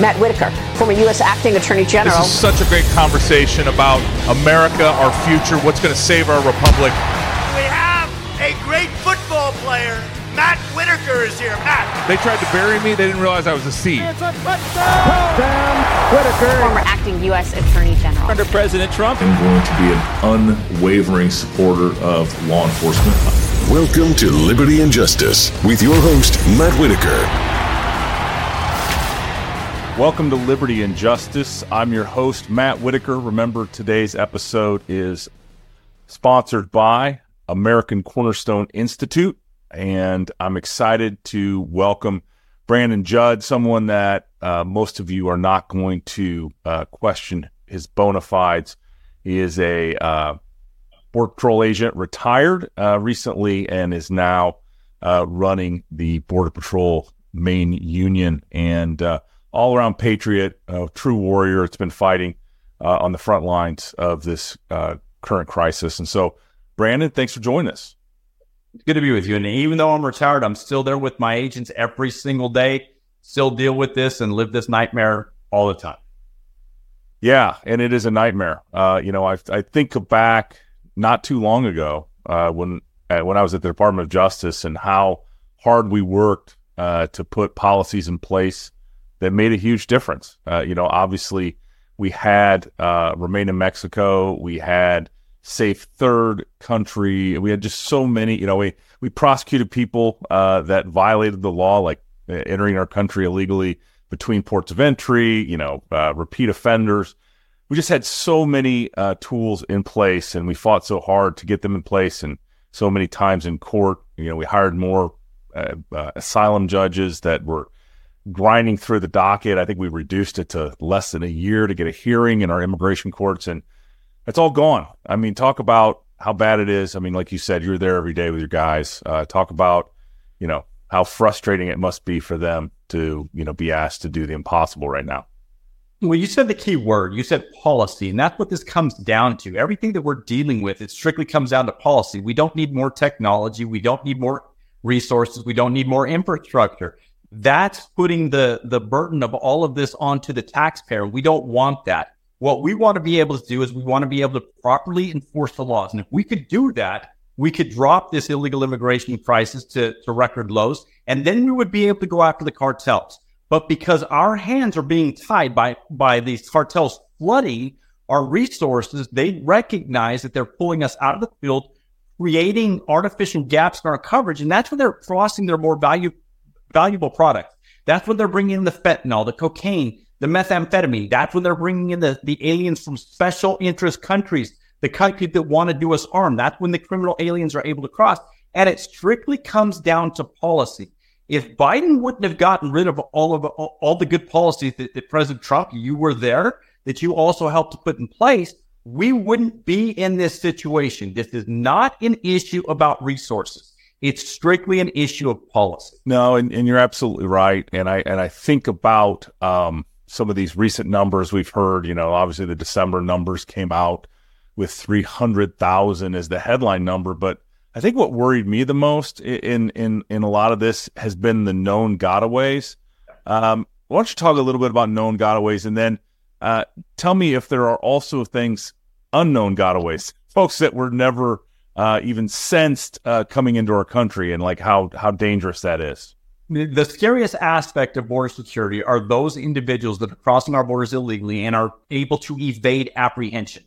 Matt Whitaker, former U.S. Acting Attorney General. This is such a great conversation about America, our future, what's going to save our republic. We have a great football player. Matt Whitaker is here. Matt. They tried to bury me. They didn't realize I was a seed. It's a touchdown. Whitaker. Former acting U.S. Attorney General. Under President Trump. I'm going to be an unwavering supporter of law enforcement. Welcome to Liberty and Justice with your host, Matt Whitaker. Welcome to Liberty and Justice. I'm your host, Matt Whitaker. Remember, today's episode is sponsored by American Cornerstone Institute, and I'm excited to welcome Brandon Judd, someone that uh, most of you are not going to uh, question his bona fides. He is a uh, Border Patrol agent, retired uh, recently, and is now uh, running the Border Patrol main union and uh, all around patriot, a true warrior. It's been fighting on the front lines of this current crisis. And so, Brandon, thanks for joining us. It's good to be with you. And even though I'm retired, I'm still there with my agents every single day, still deal with this and live this nightmare all the time. Yeah, and it is a nightmare. Uh, you know, I, I think back not too long ago uh, when uh, when I was at the Department of Justice and how hard we worked uh, to put policies in place that made a huge difference. Uh, you know, obviously we had uh, Remain in Mexico, we had safe third country. We had just so many, you know, we, we prosecuted people uh, that violated the law, like uh, entering our country illegally between ports of entry, you know, uh, repeat offenders. We just had so many uh, tools in place and we fought so hard to get them in place and so many times in court. You know, we hired more asylum judges that were grinding through the docket. I think we reduced it to less than a year to get a hearing in our immigration courts. And it's all gone. I mean, talk about how bad it is. I mean, like you said, you're there every day with your guys. Uh, talk about, you know, how frustrating it must be for them to, you know, be asked to do the impossible right now. Well, you said the key word. You said policy, and that's what this comes down to. Everything that we're dealing with, it strictly comes down to policy. We don't need more technology. We don't need more resources. We don't need more infrastructure. That's putting the the burden of all of this onto the taxpayer. We don't want that. What we want to be able to do is we want to be able to properly enforce the laws. And if we could do that, we could drop this illegal immigration crisis to, to record lows, and then we would be able to go after the cartels. But because our hands are being tied by, by these cartels flooding our resources, they recognize that they're pulling us out of the field, creating artificial gaps in our coverage. And that's when they're crossing their more value, valuable products. That's when they're bringing in the fentanyl, the cocaine, the methamphetamine. That's when they're bringing in the, the aliens from special interest countries, the countries that want to do us harm. That's when the criminal aliens are able to cross. And it strictly comes down to policy. If Biden wouldn't have gotten rid of all of all, all the good policies that, that President Trump, you were there, that you also helped to put in place, we wouldn't be in this situation. This is not an issue about resources. It's strictly an issue of policy. No, and, and you're absolutely right. And I and I think about um, some of these recent numbers we've heard, you know, obviously the December numbers came out with 300,000 as the headline number, but I think what worried me the most in in in a lot of this has been the known gotaways. Um, why don't you talk a little bit about known gotaways, and then uh, tell me if there are also things unknown gotaways, folks that were never uh, even sensed uh, coming into our country, and like how how dangerous that is the scariest aspect of border security are those individuals that are crossing our borders illegally and are able to evade apprehension.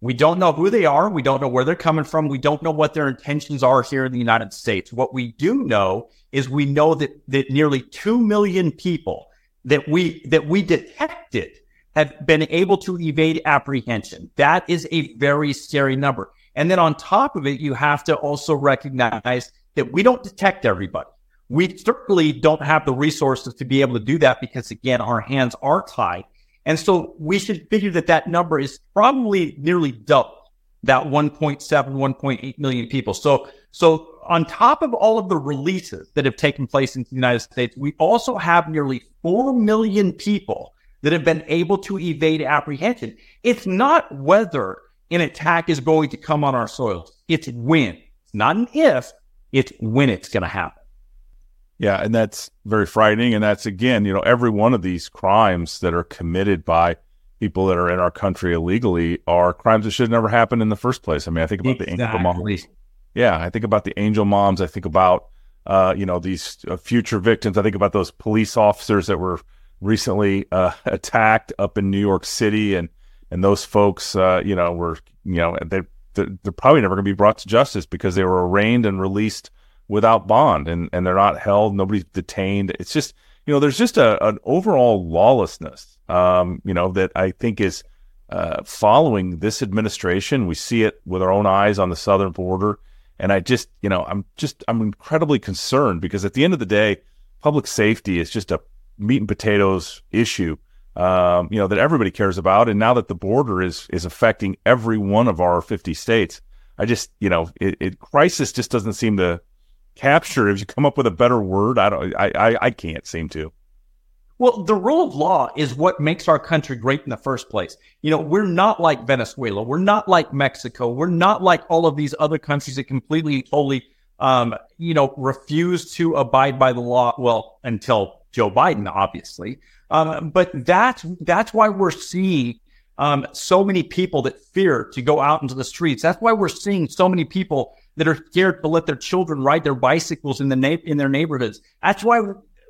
We don't know who they are. We don't know where they're coming from. We don't know what their intentions are here in the United States. What we do know is we know that, that nearly 2 million people that we, that we detected have been able to evade apprehension. That is a very scary number. And then on top of it, you have to also recognize that we don't detect everybody. We certainly don't have the resources to be able to do that because again, our hands are tied. And so we should figure that that number is probably nearly double that 1.7, 1.8 million people. So, so on top of all of the releases that have taken place in the United States, we also have nearly 4 million people that have been able to evade apprehension. It's not whether an attack is going to come on our soils. It's when. It's not an if, it's when it's going to happen. Yeah, and that's very frightening. And that's again, you know, every one of these crimes that are committed by people that are in our country illegally are crimes that should never happen in the first place. I mean, I think about Exactly. the angel moms. Yeah, I think about the angel moms. I think about uh, you know these uh, future victims. I think about those police officers that were recently uh, attacked up in New York City, and and those folks, uh, you know, were you know they they're, they're probably never going to be brought to justice because they were arraigned and released without bond, and and they're not held. Nobody's detained. It's just you know there's just a an overall lawlessness, um, you know, that I think is uh, following this administration. We see it with our own eyes on the southern border. And I just, you know, I'm just, I'm incredibly concerned because at the end of the day, public safety is just a meat and potatoes issue, um, you know, that everybody cares about. And now that the border is is affecting every one of our 50 states, I just, you know, it, it crisis just doesn't seem to capture. If you come up with a better word, I don't, I, I, I can't seem to. Well, the rule of law is what makes our country great in the first place. You know, we're not like Venezuela. We're not like Mexico. We're not like all of these other countries that completely, totally, um, you know, refuse to abide by the law. Well, until Joe Biden, obviously. Um, but that's, that's why we're seeing, um, so many people that fear to go out into the streets. That's why we're seeing so many people that are scared to let their children ride their bicycles in the na- in their neighborhoods. That's why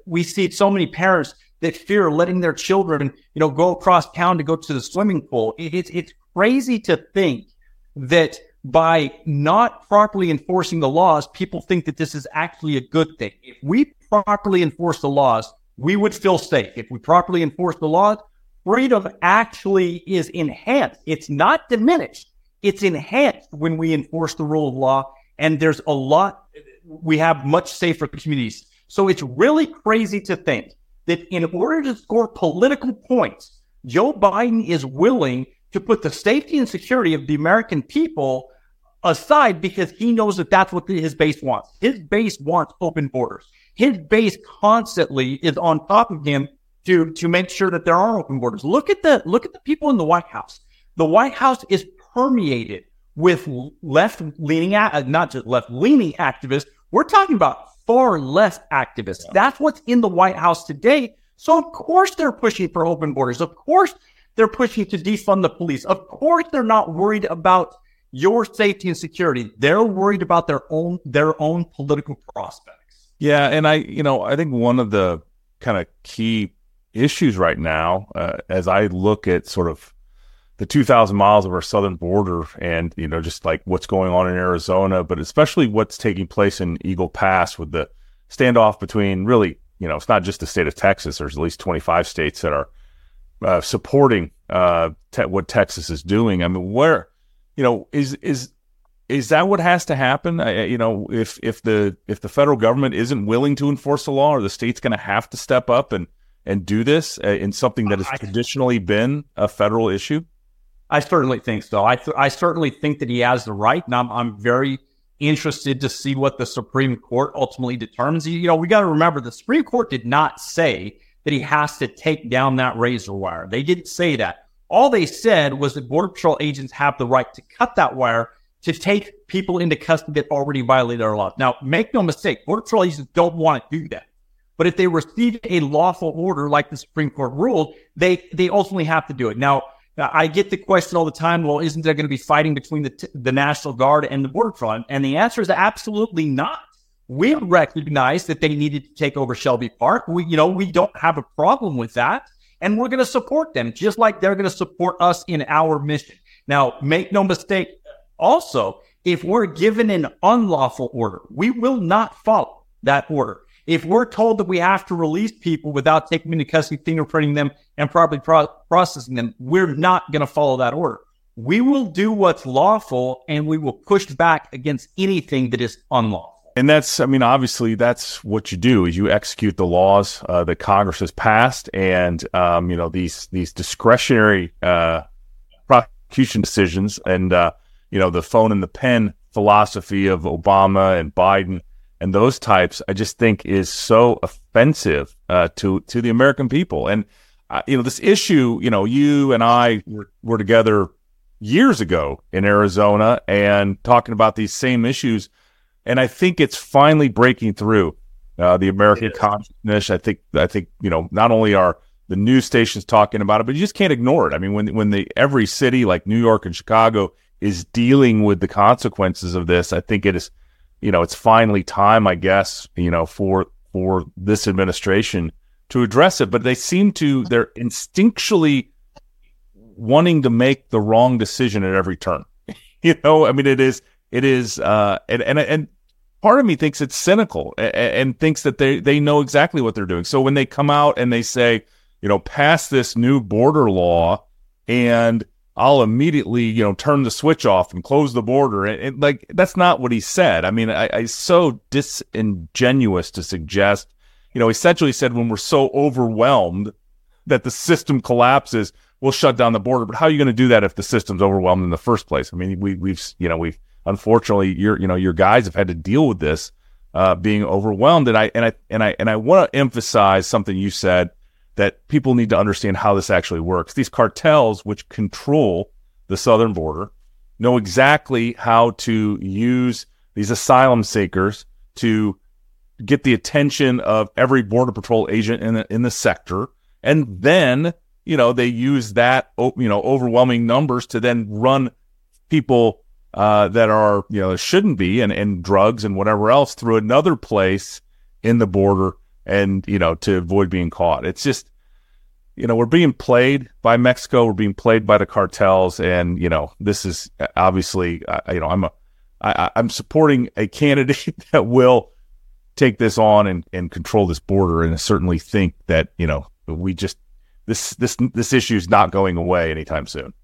we see so many parents that fear letting their children, you know, go across town to go to the swimming pool. It, it's it's crazy to think that by not properly enforcing the laws, people think that this is actually a good thing. If we properly enforce the laws, we would feel safe. If we properly enforce the laws, freedom actually is enhanced. It's not diminished. It's enhanced when we enforce the rule of law. And there's a lot, we have much safer communities. So it's really crazy to think that in order to score political points, Joe Biden is willing to put the safety and security of the American people aside because he knows that that's what his base wants. His base wants open borders. His base constantly is on top of him to to make sure that there are open borders. Look at the look at the people in the White House. The White House is permeated with left leaning, not just left leaning activists. We're talking about far left activists. Yeah. That's what's in the White House today. So of course they're pushing for open borders. Of course they're pushing to defund the police. Of course they're not worried about your safety and security. They're worried about their own their own political prospects. Yeah, and I, you know, I think one of the kind of key issues right now, uh, as I look at sort of the 2,000 miles of our southern border and, you know, just like what's going on in Arizona, but especially what's taking place in Eagle Pass with the standoff between really, you know, it's not just the state of Texas. There's at least 25 states that are uh, supporting uh, te- what Texas is doing. I mean, where, you know, is, is, is that what has to happen? I, you know, if, if the, if the federal government isn't willing to enforce the law, or the state's going to have to step up and, and do this uh, in something that has traditionally been a federal issue? I certainly think so. I th- I certainly think that he has the right, and I'm I'm very interested to see what the Supreme Court ultimately determines. You know, we got to remember the Supreme Court did not say that he has to take down that razor wire. They didn't say that. All they said was that Border Patrol agents have the right to cut that wire to take people into custody that already violated our laws. Now, make no mistake, Border Patrol agents don't want to do that. But if they receive a lawful order like the Supreme Court ruled, they they ultimately have to do it. Now, I get the question all the time. Well, isn't there going to be fighting between the, t- the National Guard and the Border Patrol? And the answer is absolutely not. We recognize that they needed to take over Shelby Park. We, you know, we don't have a problem with that. And we're going to support them just like they're going to support us in our mission. Now, make no mistake. Also, if we're given an unlawful order, we will not follow that order. If we're told that we have to release people without taking them into custody, fingerprinting them, and properly pro- processing them, we're not going to follow that order. We will do what's lawful and we will push back against anything that is unlawful. And that's, I mean, obviously, that's what you do is you execute the laws uh, that Congress has passed, and um, you know these these discretionary uh, prosecution decisions, and uh, you know the phone and the pen philosophy of Obama and Biden and those types, I just think is so offensive uh, to to the American people. And uh, you know, this issue, you know, you and I were, were together years ago in Arizona and talking about these same issues, and I think it's finally breaking through uh, the American consciousness. I think I think you know not only are the news stations talking about it, but you just can't ignore it. I mean, when when the every city like New York and Chicago is dealing with the consequences of this, I think it is, you know, it's finally time, I guess, you know, for for this administration to address it. But they seem to they're instinctually wanting to make the wrong decision at every turn. you know, I mean, it is it is, uh, and and and part of me thinks it's cynical and, and thinks that they they know exactly what they're doing. So when they come out and they say, you know, pass this new border law and I'll immediately, you know, turn the switch off and close the border. And, like, that's not what he said. I mean, I, I so disingenuous to suggest, you know, essentially said when we're so overwhelmed that the system collapses, we'll shut down the border. But how are you going to do that if the system's overwhelmed in the first place? I mean, we, we've, you know, we've, unfortunately, your, you know, your guys have had to deal with this, uh, being overwhelmed. And I, and I, and I, and I want to emphasize something you said that people need to understand how this actually works. These cartels, which control the southern border, know exactly how to use these asylum seekers to get the attention of every border patrol agent in the, in the sector. And then, you know, they use that, you know, overwhelming numbers to then run people uh, that are, you know, shouldn't be and, and drugs and whatever else through another place in the border and, you know, to avoid being caught. It's just, you know, we're being played by Mexico. We're being played by the cartels, and you know, this is obviously, uh, you know, I'm a, I, I'm supporting a candidate that will take this on and, and control this border, and I certainly think that you know we just this this this issue is not going away anytime soon.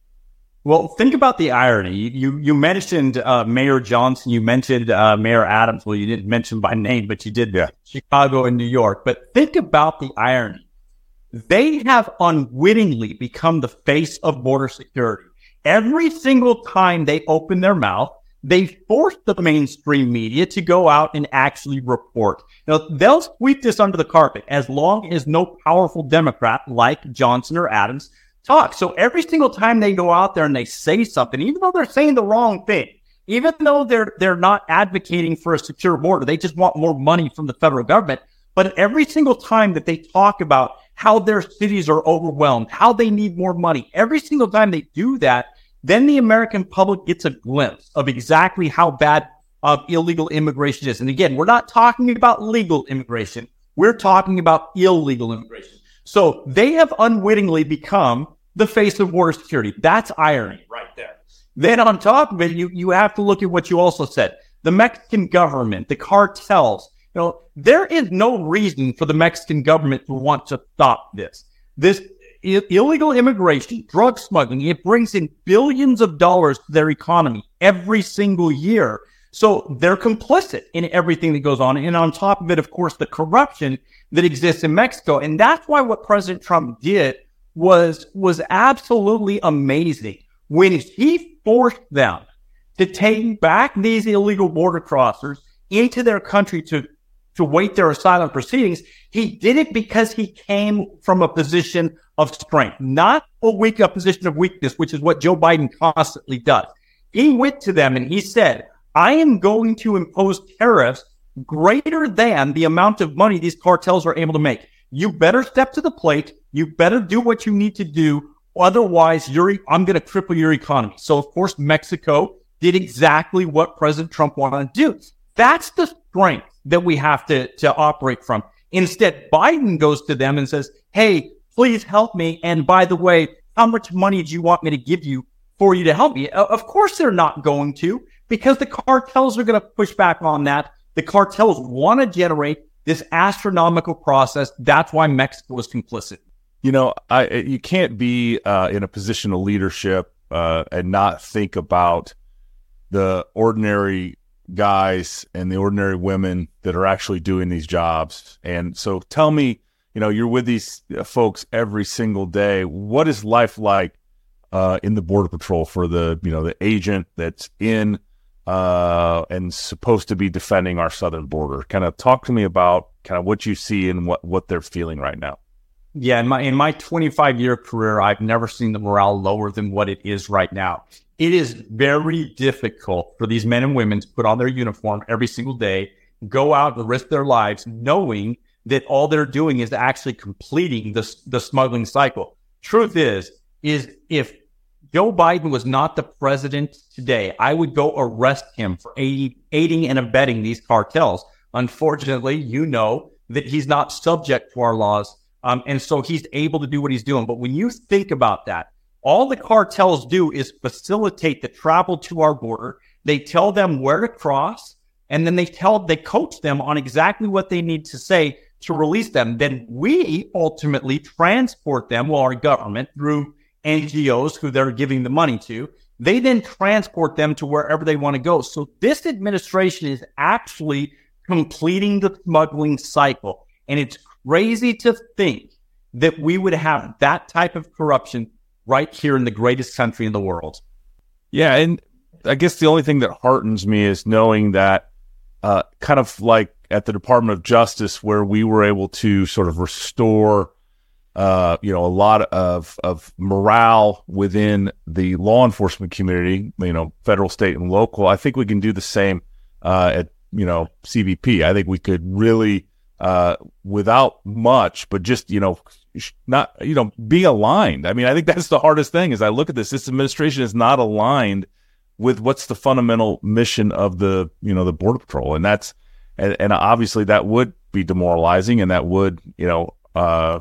Well, think about the irony. You you mentioned uh, Mayor Johnson. You mentioned uh, Mayor Adams. Well, you didn't mention by name, but you did yeah. Chicago and New York. But think about the irony they have unwittingly become the face of border security. Every single time they open their mouth, they force the mainstream media to go out and actually report. Now, they'll sweep this under the carpet as long as no powerful Democrat like Johnson or Adams talks. So every single time they go out there and they say something, even though they're saying the wrong thing, even though they're they're not advocating for a secure border, they just want more money from the federal government. But every single time that they talk about how their cities are overwhelmed, how they need more money. Every single time they do that, then the American public gets a glimpse of exactly how bad of illegal immigration is. And again, we're not talking about legal immigration. We're talking about illegal immigration. So they have unwittingly become the face of border security. That's irony right there. Then on top of it, you, you have to look at what you also said. The Mexican government, the cartels, you know, there is no reason for the Mexican government to want to stop this. This illegal immigration, drug smuggling, it brings in billions of dollars to their economy every single year. So they're complicit in everything that goes on. And on top of it, of course, the corruption that exists in Mexico. And that's why what President Trump did was, was absolutely amazing when he forced them to take back these illegal border crossers into their country to to wait their asylum proceedings. He did it because he came from a position of strength, not a weak a position of weakness, which is what Joe Biden constantly does. He went to them and he said, I am going to impose tariffs greater than the amount of money these cartels are able to make. You better step to the plate. You better do what you need to do. Otherwise, you're, I'm going to cripple your economy. So, of course, Mexico did exactly what President Trump wanted to do. That's the strength that we have to, to operate from. Instead, Biden goes to them and says, Hey, please help me. And by the way, how much money do you want me to give you for you to help me? Of course, they're not going to because the cartels are going to push back on that. The cartels want to generate this astronomical process. That's why Mexico is complicit. You know, I, you can't be uh, in a position of leadership uh, and not think about the ordinary guys and the ordinary women that are actually doing these jobs. And so tell me, you know, you're with these uh, folks every single day. What is life like uh, in the border patrol for the, you know, the agent that's in uh, and supposed to be defending our southern border? Kind of talk to me about kind of what you see and what, what they're feeling right now. Yeah, in my in my 25 year career, I've never seen the morale lower than what it is right now it is very difficult for these men and women to put on their uniform every single day go out and risk their lives knowing that all they're doing is actually completing the, the smuggling cycle. Truth is, is if Joe Biden was not the president today, I would go arrest him for aiding and abetting these cartels. Unfortunately, you know that he's not subject to our laws. Um, and so he's able to do what he's doing. But when you think about that, all the cartels do is facilitate the travel to our border. They tell them where to cross, and then they tell they coach them on exactly what they need to say to release them. Then we ultimately transport them, well, our government through NGOs who they're giving the money to. They then transport them to wherever they want to go. So this administration is actually completing the smuggling cycle. And it's crazy to think that we would have that type of corruption right here in the greatest country in the world. Yeah. And I guess the only thing that heartens me is knowing that, uh, kind of like at the Department of Justice, where we were able to sort of restore, uh, you know, a lot of of morale within the law enforcement community, you know, federal, state, and local. I think we can do the same uh, at you know CBP. I think we could really, uh, without much, but just you know, not you know, be aligned. I mean, I think that's the hardest thing. As I look at this, this administration is not aligned with what's the fundamental mission of the you know the border patrol, and that's and, and obviously that would be demoralizing, and that would, you know, uh,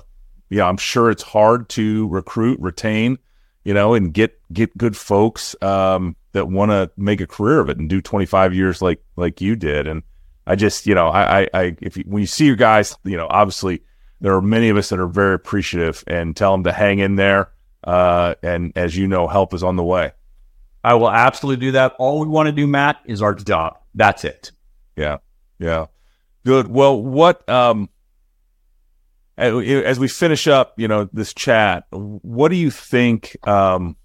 yeah, I'm sure it's hard to recruit, retain, you know, and get get good folks um, that want to make a career of it and do 25 years like like you did. And I just, you know, I, I, I if you, when you see your guys, you know, obviously there are many of us that are very appreciative and tell them to hang in there. Uh, and as you know, help is on the way. I will absolutely do that. All we want to do, Matt, is our job. That's it. Yeah. Yeah. Good. Well, what um as we finish up, you know, this chat, what do you think um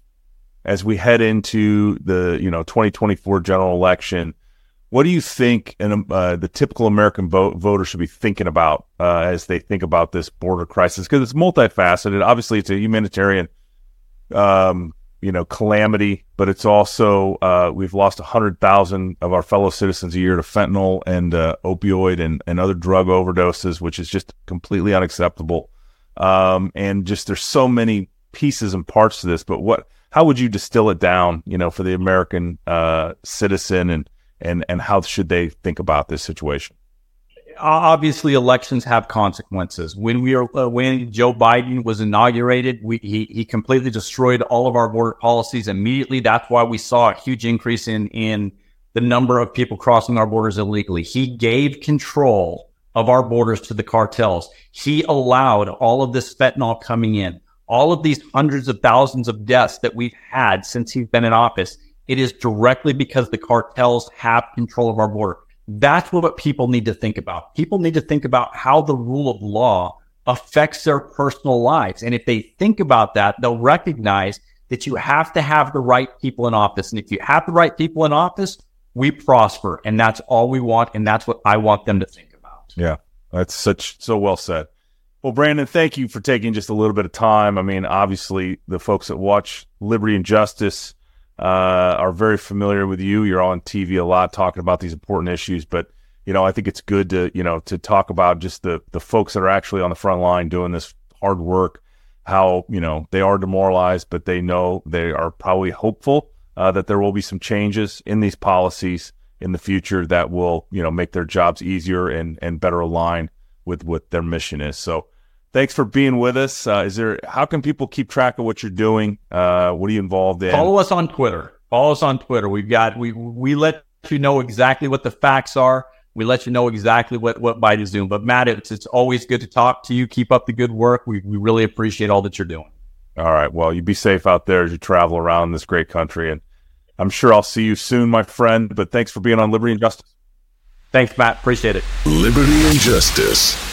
as we head into the, you know, 2024 general election? What do you think an, uh, the typical American vote, voter should be thinking about uh, as they think about this border crisis? Because it's multifaceted. Obviously, it's a humanitarian um, you know, calamity, but it's also uh, we've lost hundred thousand of our fellow citizens a year to fentanyl and uh, opioid and, and other drug overdoses, which is just completely unacceptable. Um, and just there's so many pieces and parts to this. But what, how would you distill it down? You know, for the American uh, citizen, and and and how should they think about this situation? obviously elections have consequences. When we are uh, when Joe Biden was inaugurated, we, he he completely destroyed all of our border policies immediately. That's why we saw a huge increase in in the number of people crossing our borders illegally. He gave control of our borders to the cartels. He allowed all of this fentanyl coming in. All of these hundreds of thousands of deaths that we've had since he's been in office, it is directly because the cartels have control of our border. That's what people need to think about. People need to think about how the rule of law affects their personal lives. And if they think about that, they'll recognize that you have to have the right people in office. And if you have the right people in office, we prosper. And that's all we want. And that's what I want them to think about. Yeah. That's such, so well said. Well, Brandon, thank you for taking just a little bit of time. I mean, obviously, the folks that watch Liberty and Justice uh, are very familiar with you. You're on TV a lot talking about these important issues, but you know, I think it's good to you know to talk about just the the folks that are actually on the front line doing this hard work. How you know they are demoralized, but they know they are probably hopeful uh, that there will be some changes in these policies in the future that will you know make their jobs easier and and better aligned with what their mission is. So thanks for being with us. Uh, is there how can people keep track of what you're doing? Uh, what are you involved in? Follow us on Twitter. Follow us on Twitter. We've got we we let you know exactly what the facts are. We let you know exactly what what Biden is doing. But Matt, it's it's always good to talk to you. Keep up the good work. We we really appreciate all that you're doing. All right. Well, you be safe out there as you travel around this great country, and I'm sure I'll see you soon, my friend. But thanks for being on Liberty and Justice. Thanks, Matt. Appreciate it. Liberty and Justice.